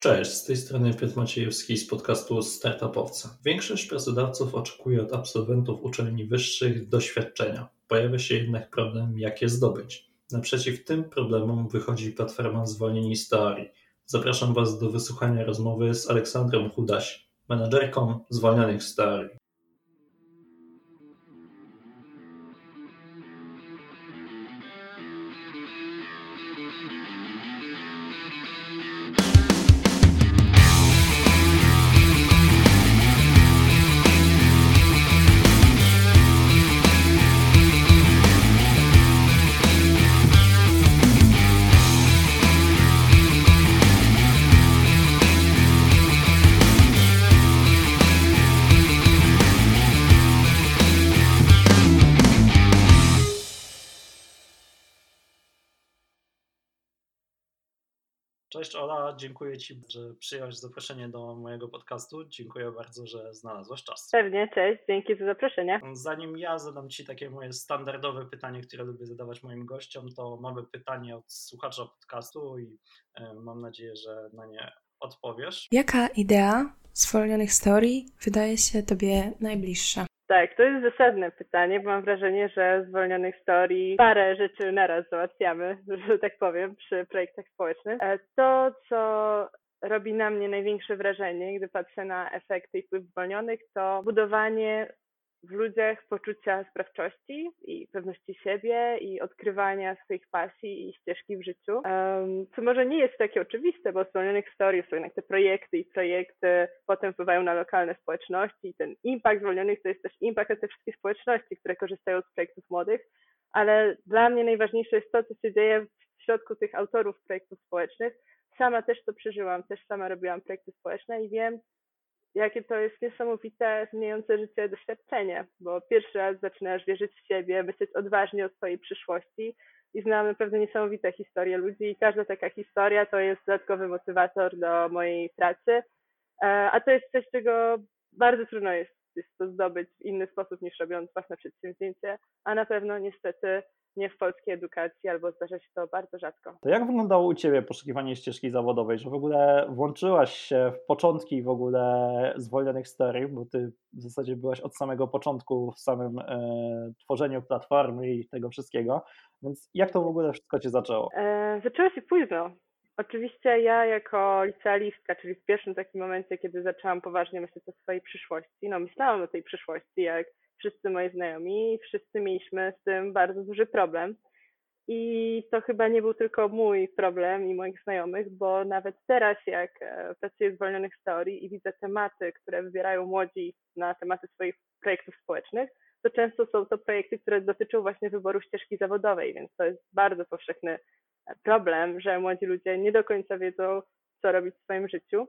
Cześć, z tej strony Piotr Maciejewski z podcastu Startupowca. Większość pracodawców oczekuje od absolwentów uczelni wyższych doświadczenia. Pojawia się jednak problem, jak je zdobyć. Naprzeciw tym problemom wychodzi platforma Zwolnieni z Teorii. Zapraszam Was do wysłuchania rozmowy z Aleksandrą Hudaś, menadżerką zwolnionych z Teorii. Cześć Ola, dziękuję Ci, że przyjąłeś zaproszenie do mojego podcastu. Dziękuję bardzo, że znalazłaś czas. Pewnie, cześć, dzięki za zaproszenie. Zanim ja zadam Ci takie moje standardowe pytanie, które lubię zadawać moim gościom, to mamy pytanie od słuchacza podcastu i e, mam nadzieję, że na nie odpowiesz. Jaka idea zwolnionych storii wydaje się Tobie najbliższa? Tak, to jest zasadne pytanie, bo mam wrażenie, że zwolnionych storii parę rzeczy naraz załatwiamy, że tak powiem, przy projektach społecznych. E, to, co robi na mnie największe wrażenie, gdy patrzę na efekty i wpływ zwolnionych, to budowanie w ludziach poczucia sprawczości i pewności siebie i odkrywania swoich pasji i ścieżki w życiu. Um, co może nie jest takie oczywiste, bo w zwolnionych historii są jednak te projekty i projekty potem wpływają na lokalne społeczności i ten impact zwolnionych to jest też impact na te wszystkie społeczności, które korzystają z projektów młodych, ale dla mnie najważniejsze jest to, co się dzieje w środku tych autorów projektów społecznych. Sama też to przeżyłam, też sama robiłam projekty społeczne i wiem, jakie to jest niesamowite, zmieniające życie doświadczenie, bo pierwszy raz zaczynasz wierzyć w siebie, myśleć odważnie o swojej przyszłości i znamy pewne niesamowite historie ludzi i każda taka historia to jest dodatkowy motywator do mojej pracy, e, a to jest coś, czego bardzo trudno jest, jest to zdobyć w inny sposób niż robiąc własne przedsięwzięcie, a na pewno niestety nie w polskiej edukacji, albo zdarza się to bardzo rzadko. To jak wyglądało u Ciebie poszukiwanie ścieżki zawodowej, że w ogóle włączyłaś się w początki w ogóle zwolnionych story, bo Ty w zasadzie byłaś od samego początku w samym e, tworzeniu platformy i tego wszystkiego, więc jak to w ogóle wszystko Cię zaczęło? E, zaczęło się późno. Oczywiście ja jako licealistka, czyli w pierwszym takim momencie, kiedy zaczęłam poważnie myśleć o swojej przyszłości, no myślałam o tej przyszłości, jak wszyscy moi znajomi, wszyscy mieliśmy z tym bardzo duży problem. I to chyba nie był tylko mój problem i moich znajomych, bo nawet teraz, jak e, pracuję zwolnionych z teorii i widzę tematy, które wybierają młodzi na tematy swoich projektów społecznych, to często są to projekty, które dotyczą właśnie wyboru ścieżki zawodowej, więc to jest bardzo powszechny problem, że młodzi ludzie nie do końca wiedzą, co robić w swoim życiu.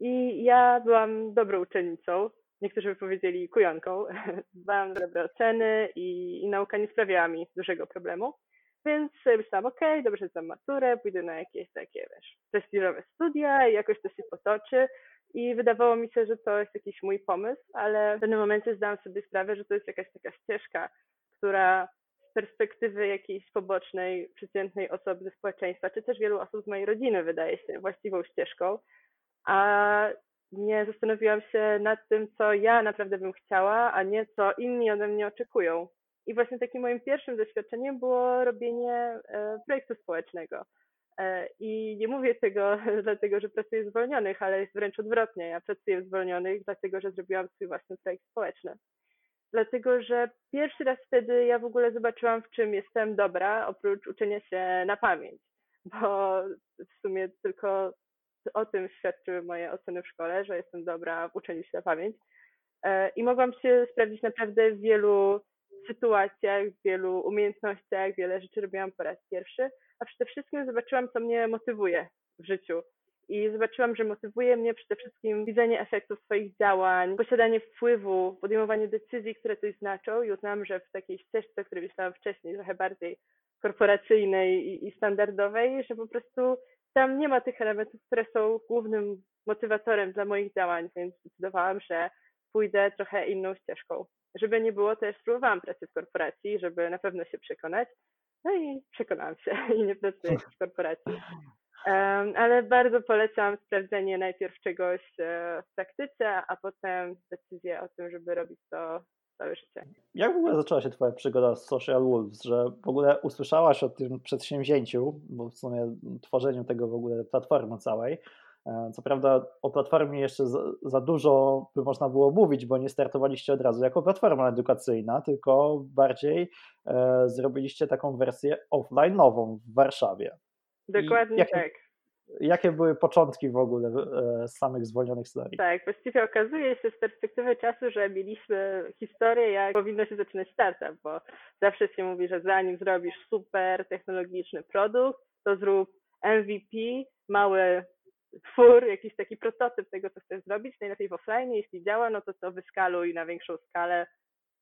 I ja byłam dobrą uczennicą, niektórzy by powiedzieli kujonką. Dbałam dobre oceny i, i nauka nie sprawiała mi dużego problemu. Więc myślałam, ok, dobrze zdam maturę, pójdę na jakieś takie, wiesz, prestiżowe studia i jakoś to się potoczy. I wydawało mi się, że to jest jakiś mój pomysł, ale w pewnym momencie zdałam sobie sprawę, że to jest jakaś taka ścieżka, która perspektywy jakiejś pobocznej, przeciętnej osoby ze społeczeństwa, czy też wielu osób z mojej rodziny wydaje się właściwą ścieżką, a nie zastanowiłam się nad tym, co ja naprawdę bym chciała, a nie co inni ode mnie oczekują. I właśnie takim moim pierwszym doświadczeniem było robienie e, projektu społecznego. E, I nie mówię tego dlatego, że pracuję zwolnionych, ale jest wręcz odwrotnie. Ja pracuję zwolnionych, dlatego że zrobiłam swój własny projekt społeczny. Dlatego, że pierwszy raz wtedy ja w ogóle zobaczyłam, w czym jestem dobra, oprócz uczenia się na pamięć. Bo w sumie tylko o tym świadczyły moje oceny w szkole, że jestem dobra w uczeniu się na pamięć. E, I mogłam się sprawdzić naprawdę w wielu sytuacjach, w wielu umiejętnościach, wiele rzeczy robiłam po raz pierwszy, a przede wszystkim zobaczyłam, co mnie motywuje w życiu. I zobaczyłam, że motywuje mnie przede wszystkim widzenie efektów swoich działań, posiadanie wpływu, podejmowanie decyzji, które coś znaczą i uznałam, że w takiej ścieżce, o której myślałam wcześniej, trochę bardziej korporacyjnej i, i standardowej, że po prostu tam nie ma tych elementów, które są głównym motywatorem dla moich działań, więc zdecydowałam, że pójdę trochę inną ścieżką. Żeby nie było, też spróbowałam pracy w korporacji, żeby na pewno się przekonać. No i przekonałam się i nie pracuję w korporacji. Ale bardzo polecam sprawdzenie najpierw czegoś e, w praktyce, a potem decyzję o tym, żeby robić to całe życie. Jak w ogóle zaczęła się Twoja przygoda z Social Wolves, że w ogóle usłyszałaś o tym przedsięwzięciu, bo w sumie tworzeniu tego w ogóle platformy całej, E, co prawda o platformie jeszcze za, za, dużo by można było mówić, bo nie startowaliście od razu jako platforma edukacyjna, tylko bardziej e, zrobiliście taką wersję offline'ową w Warszawie. Dokładnie jakie, tak. Jakie były początki w ogóle e, samych zwolnionych historii? Tak, właściwie okazuje się z perspektywy czasu, że mieliśmy historię, jak powinno się zaczynać startup, bo zawsze się mówi, że zanim zrobisz super technologiczny produkt, to zrób MVP, mały twór, jakiś taki prototyp tego, co chcesz zrobić, najlepiej w offline. Jeśli działa, no to to wyskaluj na większą skalę.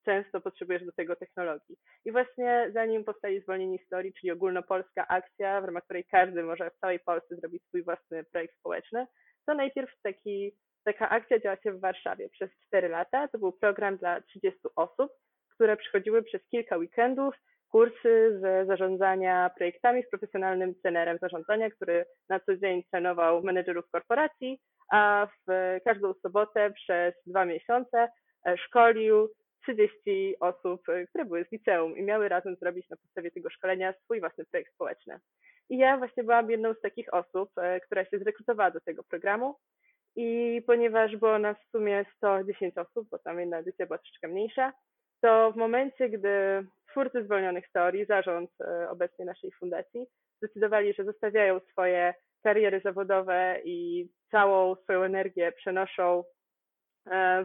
Często potrzebujesz do tego technologii. I właśnie zanim powstaje Zwolnienie Historii, czyli ogólnopolska akcja, w ramach której każdy może w całej Polsce zrobić swój własny projekt społeczny, to najpierw taki, taka akcja działa się w Warszawie przez 4 lata. To był program dla 30 osób, które przychodziły przez kilka weekendów kursy z zarządzania projektami z profesjonalnym trenerem zarządzania, który na co dzień trenował menedżerów korporacji, a w każdą sobotę przez dwa miesiące szkolił 30 osób, e, które były z liceum i miały razem zrobić na podstawie tego szkolenia swój własny projekt społeczny. I ja właśnie byłam jedną z takich osób, e, która się zrekrutowała do tego programu. I ponieważ było nas w sumie 110 osób, bo tam jedna edycja była troszeczkę mniejsza, to w momencie, gdy twórcy zwolnionych teorii, zarząd e, obecnie naszej fundacji, zdecydowali, że zostawiają swoje kariery zawodowe i całą swoją energię przenoszą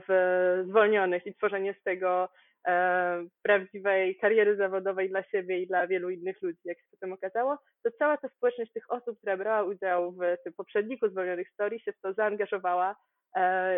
w zwolnionych i tworzenie z tego e, prawdziwej kariery zawodowej dla siebie i dla wielu innych ludzi, jak się potem okazało, to cała ta społeczność tych osób, która brała udział w tym poprzedniku zwolnionych storii się w to zaangażowała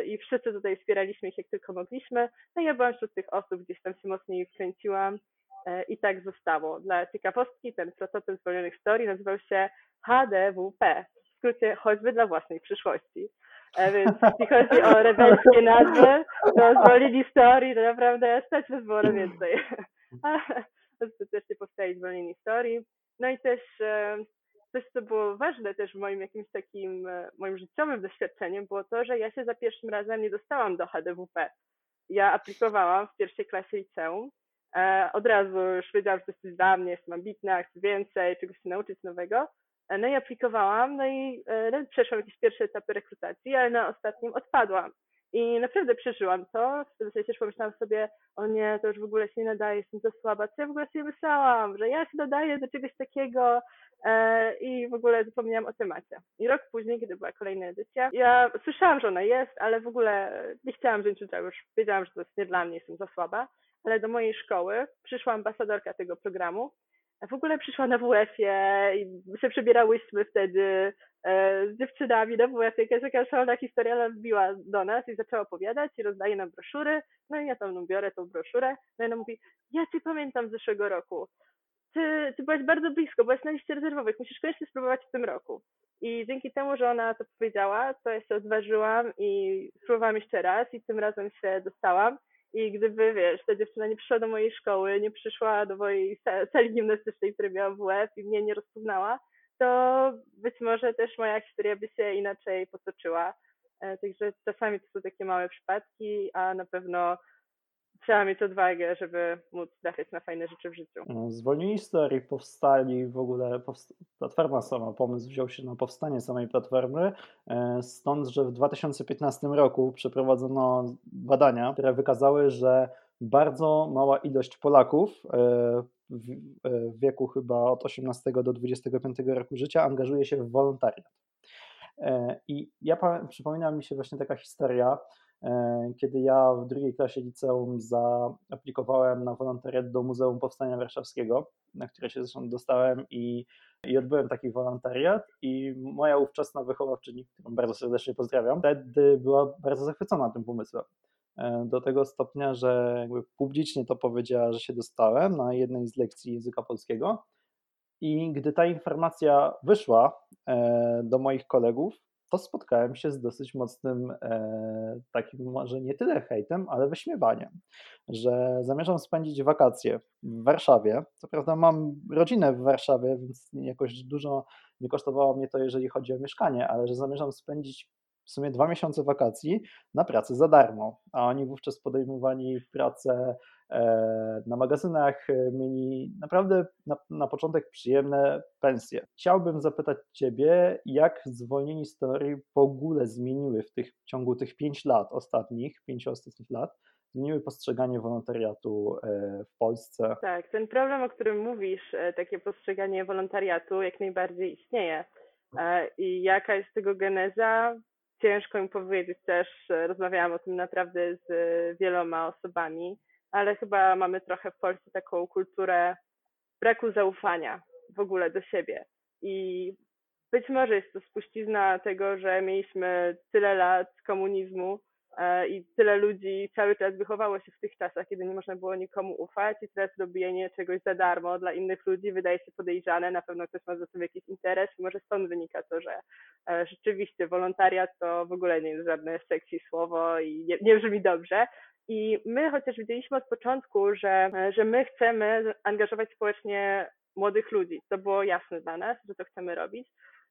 i wszyscy tutaj wspieraliśmy ich jak tylko mogliśmy. No ja byłam wśród tych osób, gdzieś tam się mocniej wkręciłam E, i tak zostało. Dla ciekawostki ten prototyp zwolnionych historii nazywał się HDWP, w skrócie choćby dla własnej przyszłości. E, więc jeśli chodzi o rebelskie nazwy, to zwolnieni historii to naprawdę stać nas było na więcej. Skutecznie powstaje zwolnieni historii. No i też e, coś, co było ważne też w moim jakimś takim, moim życiowym doświadczeniem, było to, że ja się za pierwszym razem nie dostałam do HDWP. Ja aplikowałam w pierwszej klasie liceum E, od razu już wiedziałam, że to jest dla mnie, jestem ambitna, chcę więcej, czegoś się nauczyć nowego. E, no i aplikowałam, no i no, przeszłam jakieś pierwsze etapy rekrutacji, ale na ostatnim odpadłam. I naprawdę przeżyłam to. W tym sensie też pomyślałam sobie, o nie, to już w ogóle się nie nadaje, jestem za słaba. Co ja w ogóle sobie myślałam, że ja się nadaję do czegoś takiego e, i w ogóle zapomniałam o temacie. I rok później, kiedy była kolejna edycja, ja słyszałam, że ona jest, ale w ogóle nie chciałam wziąć udziału, już wiedziałam, że to jest nie dla mnie, jestem za słaba ale do mojej szkoły przyszła ambasadorka tego programu. W ogóle przyszła na WF-ie i się przebierałyśmy wtedy e, z dziewczynami na WF-ie. Jakaś szalona historia wbiła do nas i zaczęła opowiadać i rozdaje nam broszury. No i ja tam no, biorę tą broszurę. No i ona mówi, ja cię pamiętam z zeszłego roku. Ty, ty byłaś bardzo blisko, byłaś na liście rezerwowych, musisz koniecznie spróbować w tym roku. I dzięki temu, że ona to powiedziała, to ja się odważyłam i spróbowałam jeszcze raz i tym razem się dostałam. I gdyby, wiesz, ta dziewczyna nie przyszła do mojej szkoły, nie przyszła do mojej sali gimnastycznej, której miałam WF i mnie nie rozpoznała, to być może też moja historia by się inaczej potoczyła. E, także czasami to są takie małe przypadki, a na pewno trzeba mieć odwagę, żeby móc trafiać na fajne rzeczy w życiu. No, zwolnieni Story powstali w ogóle, platforma sama, pomysł wziął się na powstanie samej platformy, e, stąd, że w 2015 roku przeprowadzono badania, które wykazały, że bardzo mała ilość Polaków e, e, w wieku chyba od 18 do 25 roku życia angażuje się w wolontariat. I ja przypomina mi się właśnie taka historia, kiedy ja w drugiej klasie liceum zaaplikowałem na wolontariat do Muzeum Powstania Warszawskiego, na które się zresztą dostałem i, i odbyłem taki wolontariat i moja ówczesna wychowawczyni, którą bardzo serdecznie pozdrawiam, wtedy była bardzo zachwycona tym pomysłem. E, do tego stopnia, że jakby publicznie to powiedziała, że się dostałem na jednej z lekcji języka polskiego. I gdy ta informacja wyszła e, do moich kolegów, to spotkałem się z dosyć mocnym, takim może nie tyle hejtem, ale wyśmiewaniem, że zamierzam spędzić wakacje w Warszawie. Co prawda mam rodzinę w Warszawie, więc jakoś dużo nie kosztowało mnie to, jeżeli chodzi o mieszkanie, ale że zamierzam spędzić w sumie dwa miesiące wakacji na pracę za darmo, a oni wówczas podejmowali pracę e, na magazynach, e, mieli naprawdę na, na początek przyjemne pensje. Chciałbym zapytać Ciebie, jak zwolnieni story w ogóle zmieniły w, tych, w ciągu tych pięć lat ostatnich, pięciu ostatnich lat, zmieniły postrzeganie wolontariatu e, w Polsce? Tak, ten problem, o którym mówisz, takie postrzeganie wolontariatu jak najbardziej istnieje. I jaka jest tego geneza? ciężko mi powiedzieć też, rozmawiałam o tym naprawdę z wieloma osobami, ale chyba mamy trochę w Polsce taką kulturę braku zaufania w ogóle do siebie. I być może jest to spuścizna tego, że mieliśmy tyle lat komunizmu, E, i tyle ludzi cały czas wychowało się w tych czasach, kiedy nie można było nikomu ufać i teraz robienie czegoś za darmo dla innych ludzi wydaje się podejrzane, na pewno ktoś ma za tym jakiś interes i może stąd wynika to, że e, rzeczywiście wolontariat to w ogóle nie jest żadne sexy słowo i nie, nie brzmi dobrze. I my chociaż widzieliśmy od początku, że, że my chcemy angażować społecznie młodych ludzi. To było jasne dla nas, że to chcemy robić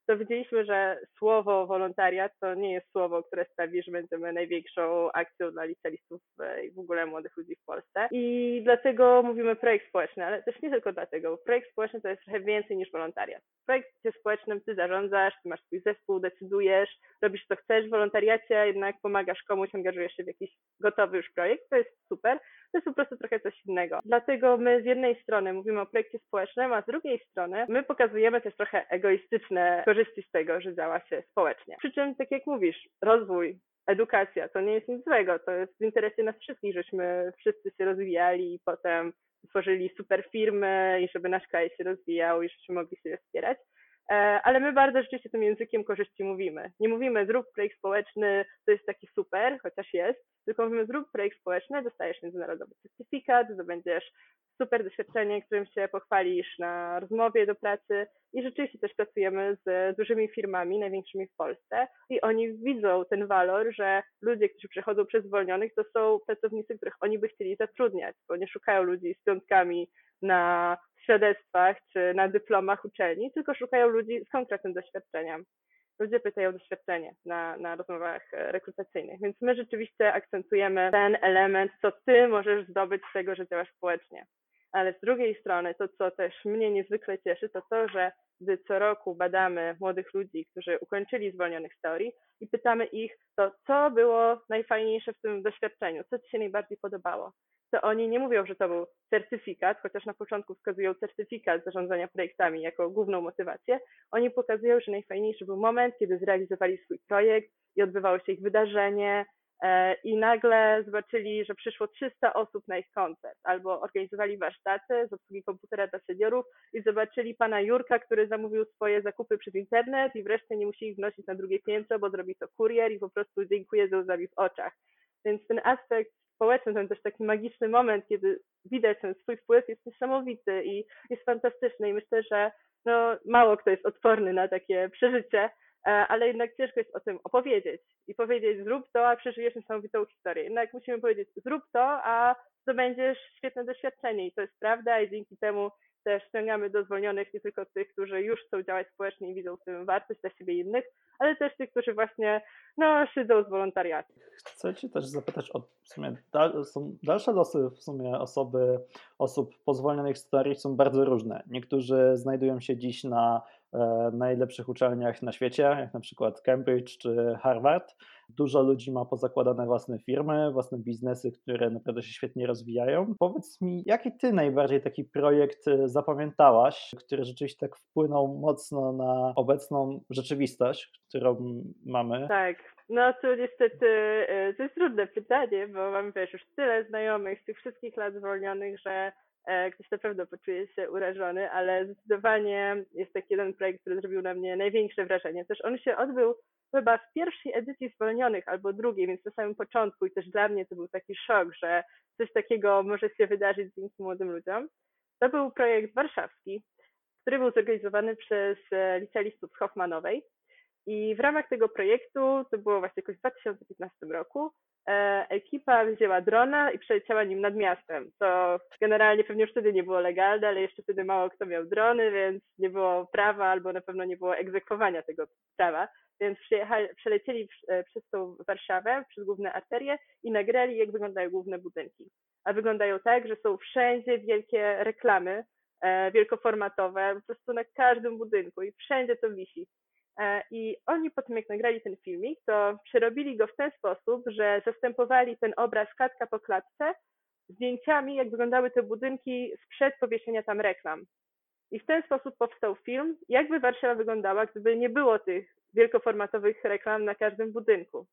to widzieliśmy, że słowo wolontariat to nie jest słowo, które sprawi, że będziemy największą akcją dla licealistów i w ogóle młodych ludzi w Polsce. I dlatego mówimy projekt społeczny, ale też nie tylko dlatego, bo projekt społeczny to jest trochę więcej niż wolontariat. W projekcie społecznym ty zarządzasz, ty masz swój zespół, decydujesz, robisz co chcesz w wolontariacie, jednak pomagasz komuś, angażujesz się w jakiś gotowy już projekt, to jest super, to jest po prostu trochę coś innego. Dlatego my z jednej strony mówimy o projekcie społecznym, a z drugiej strony my pokazujemy też trochę egoistyczne korzyści z tego, że działa się społecznie. Przy czym, tak jak mówisz, rozwój, edukacja to nie jest nic złego, to jest w interesie nas wszystkich, żeśmy wszyscy się rozwijali i potem tworzyli super firmy i żeby nasz kraj się rozwijał i żebyśmy mogli się wspierać. E, ale my bardzo rzeczywiście tym językiem korzyści mówimy. Nie mówimy zrób projekt społeczny, to jest taki super, chociaż jest, tylko mówimy zrób projekt społeczny, dostajesz międzynarodowy certyfikat, zdobędziesz super doświadczenie, którym się pochwalisz na rozmowie do pracy i rzeczywiście też pracujemy z dużymi firmami, największymi w Polsce i oni widzą ten walor, że ludzie, którzy przechodzą przez zwolnionych, to są pracownicy, których oni by chcieli zatrudniać, bo nie szukają ludzi z piątkami na świadectwach czy na dyplomach uczelni, tylko szukają ludzi z konkretnym doświadczeniem. Ludzie pytają o doświadczenie na, na rozmowach e, rekrutacyjnych, więc my rzeczywiście akcentujemy ten element, co ty możesz zdobyć z tego, że działasz społecznie. Ale z drugiej strony, to co też mnie niezwykle cieszy, to to, że gdy co roku badamy młodych ludzi, którzy ukończyli zwolnionych z teorii i pytamy ich, to co było najfajniejsze w tym doświadczeniu, co ci się najbardziej podobało to oni nie mówią, że to był certyfikat, chociaż na początku wskazują certyfikat zarządzania projektami jako główną motywację. Oni pokazują, że najfajniejszy był moment, kiedy zrealizowali swój projekt i odbywało się ich wydarzenie, i nagle zobaczyli, że przyszło 300 osób na ich koncert, albo organizowali warsztaty z obsługi komputera dla seniorów i zobaczyli pana Jurka, który zamówił swoje zakupy przez internet i wreszcie nie musi ich wnosić na drugie piętro, bo zrobi to kurier i po prostu dziękuję za łzami w oczach. Więc ten aspekt społeczny, ten też taki magiczny moment, kiedy widać ten swój wpływ jest niesamowity i jest fantastyczny i myślę, że no, mało kto jest odporny na takie przeżycie, e, ale jednak ciężko jest o tym opowiedzieć i powiedzieć zrób to, a przeżyjesz niesamowitą historię. Jednak musimy powiedzieć zrób to, a zdobędziesz świetne doświadczenie i to jest prawda i dzięki temu też ściągamy do zwolnionych nie tylko tych, którzy już chcą działać społecznie i widzą w tym wartość dla siebie innych, ale też tych, którzy właśnie no, szydzą z wolontariatu. Chcę Cię też zapytać o w sumie dal, są dalsze losy w sumie osoby, osób pozwolonych starych są bardzo różne. Niektórzy znajdują się dziś na e, najlepszych uczelniach na świecie, jak na przykład Cambridge czy Harvard. Dużo ludzi ma pozakładane własne firmy, własne biznesy, które naprawdę się świetnie rozwijają. Powiedz mi, jaki ty najbardziej taki projekt e, zapamiętałaś, który rzeczywiście tak wpłynął mocno na obecną rzeczywistość, którą mamy? Tak, no to niestety e, to jest trudne pytanie, bo mam wiesz, już tyle znajomych z tych wszystkich lat zwolnionych, że e, ktoś na pewno poczuje się urażony, ale zdecydowanie jest taki jeden projekt, który zrobił na mnie największe wrażenie. Też on się odbył chyba w pierwszej edycji zwolnionych albo drugiej, więc na samym początku i też dla mnie to był taki szok, że coś takiego może się wydarzyć dzięki młodym ludziom. To był projekt warszawski, który był zorganizowany przez e, licealistów z Hoffmanowej I w ramach tego projektu, to było właśnie jakoś w 2015 roku, e, ekipa wzięła drona i przeleciała nim nad miastem. To generalnie pewnie już wtedy nie było legalne, ale jeszcze wtedy mało kto miał drony, więc nie było prawa albo na pewno nie było egzekwowania tego prawa. Więc przelecieli e, przez tą Warszawę, przez główne arterie i nagrali, jak wyglądają główne budynki. A wyglądają tak, że są wszędzie wielkie reklamy, e, wielkoformatowe, po prostu na każdym budynku i wszędzie to wisi. E, I oni po tym, jak nagrali ten filmik, to przerobili go w ten sposób, że zastępowali ten obraz klatka po klatce zdjęciami, jak wyglądały te budynki sprzed powieszenia tam reklam. I w ten sposób powstał film, jakby Warszawa wyglądała, gdyby nie było tych wielkoformatowych reklam na każdym budynku.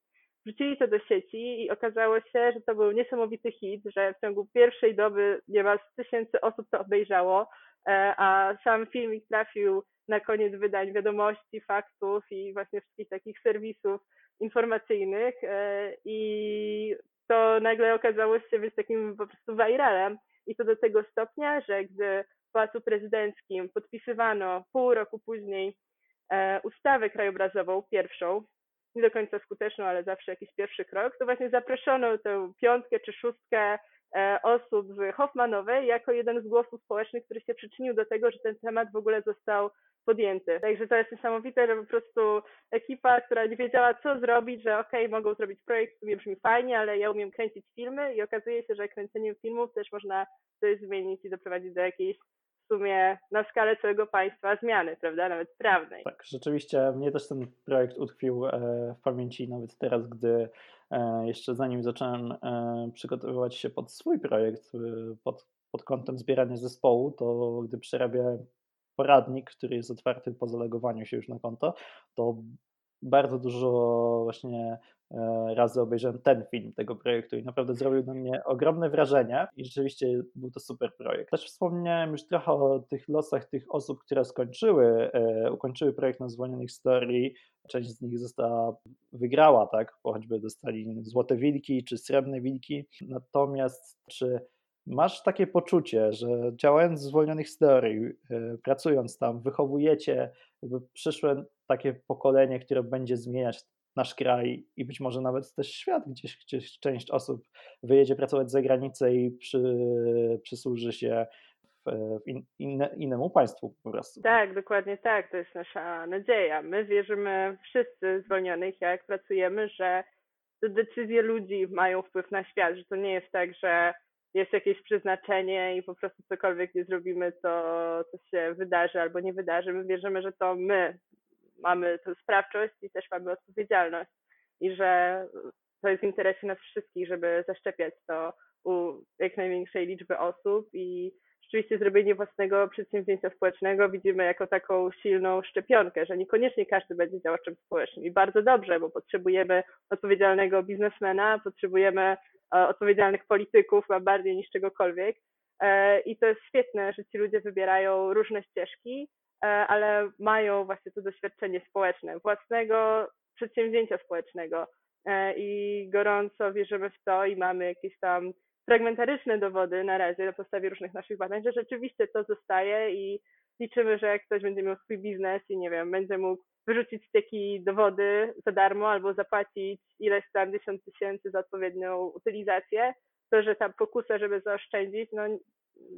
Wrzucili to do sieci i okazało się, że to był niesamowity hit, że w ciągu pierwszej doby niemal tysięcy osób to obejrzało, e, a sam filmik trafił na koniec wydań wiadomości, faktów i właśnie wszystkich takich serwisów informacyjnych. E, i to nagle okazało się być takim po prostu viralem. I to do tego stopnia, że gdy w Pałacu Prezydenckim podpisywano pół roku później e, ustawę krajobrazową, pierwszą, nie do końca skuteczną, ale zawsze jakiś pierwszy krok, to właśnie zaproszono tę piątkę czy szóstkę e, osób z Hoffmanowej jako jeden z głosów społecznych, który się przyczynił do tego, że ten temat w ogóle został podjęty. Także to jest niesamowite, że po prostu ekipa, która nie wiedziała, co zrobić, że okej, okay, mogą zrobić projekt, w brzmi fajnie, ale ja umiem kręcić filmy i okazuje się, że kręceniem filmów też można coś zmienić i doprowadzić do jakiejś w sumie na skalę całego państwa zmiany, prawda, nawet prawnej. Tak, rzeczywiście mnie też ten projekt utkwił e, w pamięci nawet teraz, gdy e, jeszcze zanim zacząłem e, przygotowywać się pod swój projekt, pod, pod kątem zbierania zespołu, to gdy przerabiałem poradnik, który jest otwarty po zalegowaniu się już na konto, to bardzo dużo właśnie e, razy obejrzałem ten film tego projektu i naprawdę zrobił na mnie ogromne wrażenie i rzeczywiście był to super projekt. Też wspomniałem już trochę o tych losach tych osób, które skończyły, e, ukończyły projekt na zwolnionych story. Część z nich została, wygrała, tak, bo choćby dostali złote wilki czy srebrne wilki. Natomiast czy Masz takie poczucie, że działając w zwolnionych z teorii, e, pracując tam, wychowujecie przyszłe takie pokolenie, które będzie zmieniać nasz kraj i być może nawet też świat, gdzieś, gdzieś część osób wyjedzie pracować za granicę i przy, przysłuży się in, inne, innemu państwu po prostu. Tak, dokładnie tak, to jest nasza nadzieja. My wierzymy wszyscy zwolnionych, jak pracujemy, że decyzje ludzi mają wpływ na świat, że to nie jest tak, że jest jakieś przeznaczenie i po prostu cokolwiek nie zrobimy, to, to się wydarzy albo nie wydarzy. My wierzymy, że to my mamy tę sprawczość i też mamy odpowiedzialność. I że to jest w interesie nas wszystkich, żeby zaszczepiać to u jak największej liczby osób. I rzeczywiście zrobienie własnego przedsięwzięcia społecznego widzimy jako taką silną szczepionkę, że niekoniecznie każdy będzie działaczem społecznym. I bardzo dobrze, bo potrzebujemy odpowiedzialnego biznesmena, potrzebujemy odpowiedzialnych polityków, a bardziej niż czegokolwiek. E, I to jest świetne, że ci ludzie wybierają różne ścieżki, e, ale mają właśnie to doświadczenie społeczne, własnego przedsięwzięcia społecznego. I gorąco wierzymy w to i mamy jakieś tam fragmentaryczne dowody na razie na podstawie różnych naszych badań, że rzeczywiście to zostaje i liczymy, że jak ktoś będzie miał swój biznes i nie wiem, będzie mógł wyrzucić takie dowody za darmo albo zapłacić ileś tam dziesiąt tysięcy za odpowiednią utylizację, to że ta pokusa, żeby zaoszczędzić, no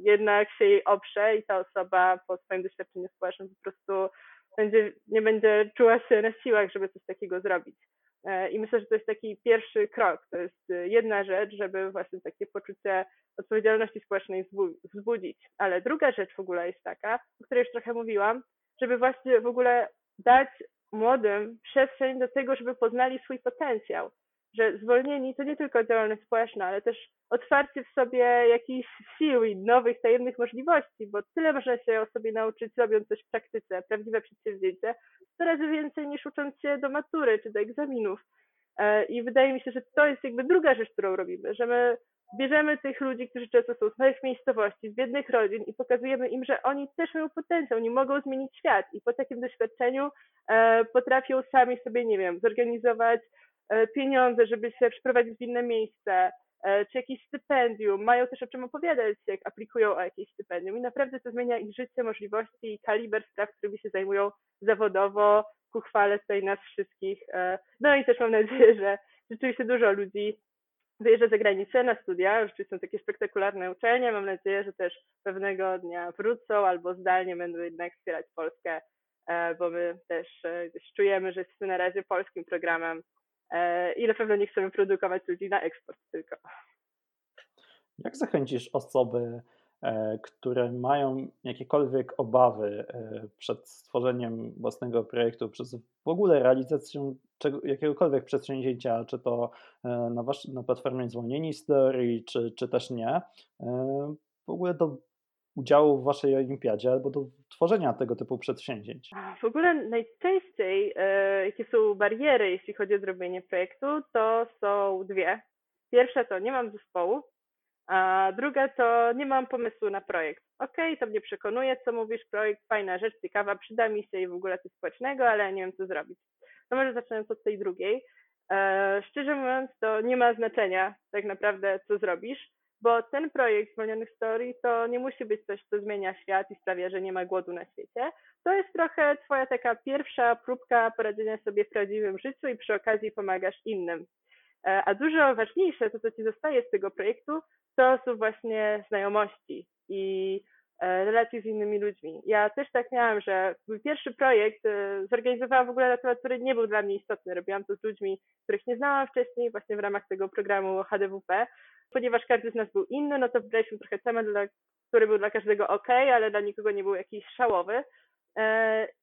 jednak się jej oprze i ta osoba po swoim doświadczeniu społecznym po prostu będzie, nie będzie czuła się na siłach, żeby coś takiego zrobić. E, I myślę, że to jest taki pierwszy krok. To jest jedna rzecz, żeby właśnie takie poczucie odpowiedzialności społecznej wzbudzić. Ale druga rzecz w ogóle jest taka, o której już trochę mówiłam, żeby właśnie w ogóle dać młodym przestrzeń do tego, żeby poznali swój potencjał. Że zwolnieni to nie tylko działalność społeczna, ale też otwarcie w sobie jakichś sił i nowych, tajemnych możliwości, bo tyle można się o sobie nauczyć, robiąc coś w praktyce, prawdziwe przedsięwzięcie, coraz więcej niż ucząc się do matury czy do egzaminów. E, I wydaje mi się, że to jest jakby druga rzecz, którą robimy, że my bierzemy tych ludzi, którzy często są z małych miejscowości, z biednych rodzin i pokazujemy im, że oni też mają potencjał, oni mogą zmienić świat. I po takim doświadczeniu e, potrafią sami sobie, nie wiem, zorganizować e, pieniądze, żeby się przeprowadzić w inne miejsce, e, czy jakieś stypendium, mają też o czym opowiadać, jak aplikują o jakieś stypendium. I naprawdę to zmienia ich życie, możliwości i kaliber spraw, którymi się zajmują zawodowo, ku chwale tutaj nas wszystkich. E, no i też mam nadzieję, że rzeczywiście dużo ludzi wyjeżdża za granicę na studia, rzeczywiście są takie spektakularne uczelnie, mam nadzieję, że też pewnego dnia wrócą albo zdalnie będą jednak wspierać Polskę, e, bo my też gdzieś czujemy, że jesteśmy na razie polskim programem i na pewno nie chcemy produkować ludzi na eksport tylko. Jak zachęcisz osoby, e, które mają jakiekolwiek obawy e, przed stworzeniem własnego projektu, przez w ogóle realizacją czego, jakiegokolwiek przedsięwzięcia, czy to e, na, wasz, na platformie Zwolnieni Story, czy, czy też nie, w ogóle do udziału w waszej olimpiadzie albo do tworzenia tego typu przedsięwzięć? W ogóle najczęściej, jakie są bariery, jeśli chodzi o zrobienie projektu, to są dwie. Pierwsza to nie mam zespołu, a druga to nie mam pomysłu na projekt. Okej, okay, to mnie przekonuje, co mówisz, projekt, fajna rzecz, ciekawa, przyda mi się i w ogóle coś społecznego, ale nie wiem, co zrobić. To może zaczynając od tej drugiej. E, szczerze mówiąc, to nie ma znaczenia tak naprawdę, co zrobisz, bo ten projekt Zwolnionych Story to nie musi być coś, co zmienia świat i sprawia, że nie ma głodu na świecie. To jest trochę twoja taka pierwsza próbka poradzenia sobie w prawdziwym życiu i przy okazji pomagasz innym. E, a dużo ważniejsze, to co ci zostaje z tego projektu, to są właśnie znajomości i e, relacje z innymi ludźmi. Ja też tak miałam, że mój pierwszy projekt e, zorganizowałam w ogóle na temat, który nie był dla mnie istotny. Robiłam to z ludźmi, których nie znałam wcześniej, właśnie w ramach tego programu HDWP. Ponieważ każdy z nas był inny, no to wybraliśmy trochę temat, który był dla każdego ok, ale dla nikogo nie był jakiś szałowy.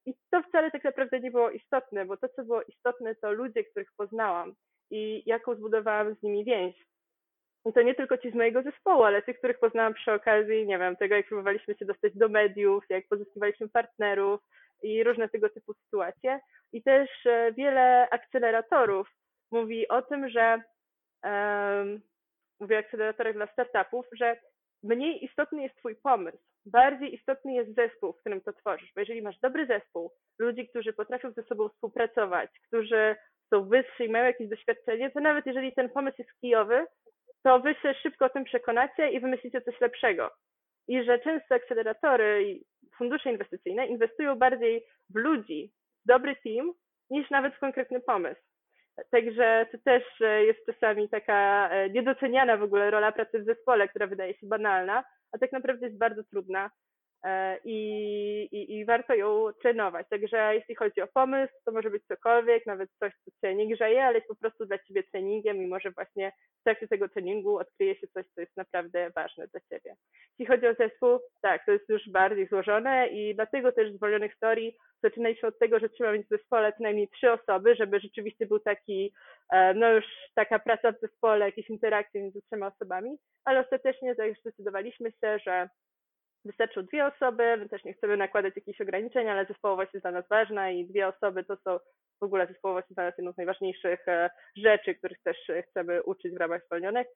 I to wcale tak naprawdę nie było istotne, bo to, co było istotne, to ludzie, których poznałam i jaką zbudowałam z nimi więź. I to nie tylko ci z mojego zespołu, ale tych, których poznałam przy okazji, nie wiem, tego jak próbowaliśmy się dostać do mediów, jak pozyskiwaliśmy partnerów i różne tego typu sytuacje. I też e, wiele akceleratorów mówi o tym, że um, mówię o akceleratorach dla startupów, że mniej istotny jest twój pomysł, bardziej istotny jest zespół, w którym to tworzysz. Bo jeżeli masz dobry zespół, ludzi, którzy potrafią ze sobą współpracować, którzy są wyżsi i mają jakieś doświadczenie, to nawet jeżeli ten pomysł jest kijowy, to wy się szybko o tym przekonacie i wymyślicie coś lepszego. I że często akceleratory i fundusze inwestycyjne inwestują bardziej w ludzi, w dobry team, niż nawet w konkretny pomysł. Także to też e, jest czasami taka e, niedoceniana w ogóle rola pracy w zespole, która wydaje się banalna, a tak naprawdę jest bardzo trudna i, i, i warto ją trenować. Także jeśli chodzi o pomysł, to może być cokolwiek, nawet coś, co cię nie grzeje, ale jest po prostu dla ciebie treningiem i może właśnie w trakcie tego treningu odkryje się coś, co jest naprawdę ważne dla ciebie. Jeśli chodzi o zespół, tak, to jest już bardziej złożone i dlatego też z Zwolnionych Storii zaczynaliśmy od tego, że trzeba mieć w zespole co najmniej trzy osoby, żeby rzeczywiście był taki, e, no już taka praca w zespole, jakieś interakcje między trzema osobami, ale ostatecznie zdecydowaliśmy się, że wystarczą dwie osoby, my też nie chcemy nakładać jakichś ograniczeń, ale zespołowość jest dla nas ważna i dwie osoby to są w ogóle zespołowość jest dla nas jedną z najważniejszych e, rzeczy, których też chcemy uczyć w ramach zwolnionych.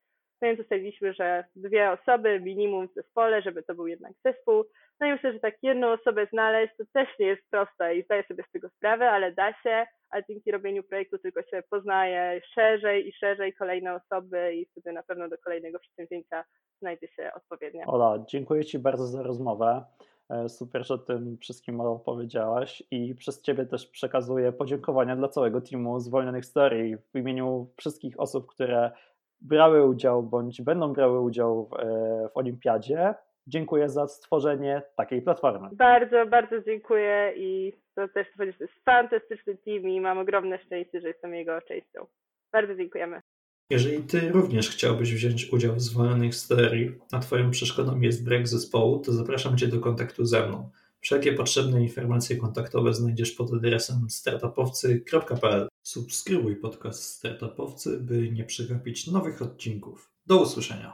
No więc ustaliliśmy, że dwie osoby minimum w zespole, żeby to był jednak zespół. No i myślę, że tak jedną osobę znaleźć to też nie jest proste i zdaję sobie z tego sprawę, ale da się, a dzięki robieniu projektu tylko się poznaje szerzej i szerzej kolejne osoby i wtedy na pewno do kolejnego przedsięwzięcia znajdzie się odpowiednia. Ola, dziękuję Ci bardzo za rozmowę. E, super, że tym wszystkim opowiedziałaś i przez Ciebie też przekazuję podziękowania dla całego teamu Zwolnionych Story w imieniu wszystkich osób, które brały udział bądź będą brały udział w, e, w Olimpiadzie. Dziękuję za stworzenie takiej platformy. Bardzo, bardzo dziękuję i to też to jest fantastyczny team i mam ogromne szczęście, że jestem jego częścią. Bardzo dziękujemy. Jeżeli Ty również chciałbyś wziąć udział w zwolnionych sterii, a Twoją przeszkodą jest brak zespołu, to zapraszam Cię do kontaktu ze mną. Wszelkie potrzebne informacje kontaktowe znajdziesz pod adresem startupowcy.pl. Subskrybuj podcast Startupowcy, by nie przegapić nowych odcinków. Do usłyszenia.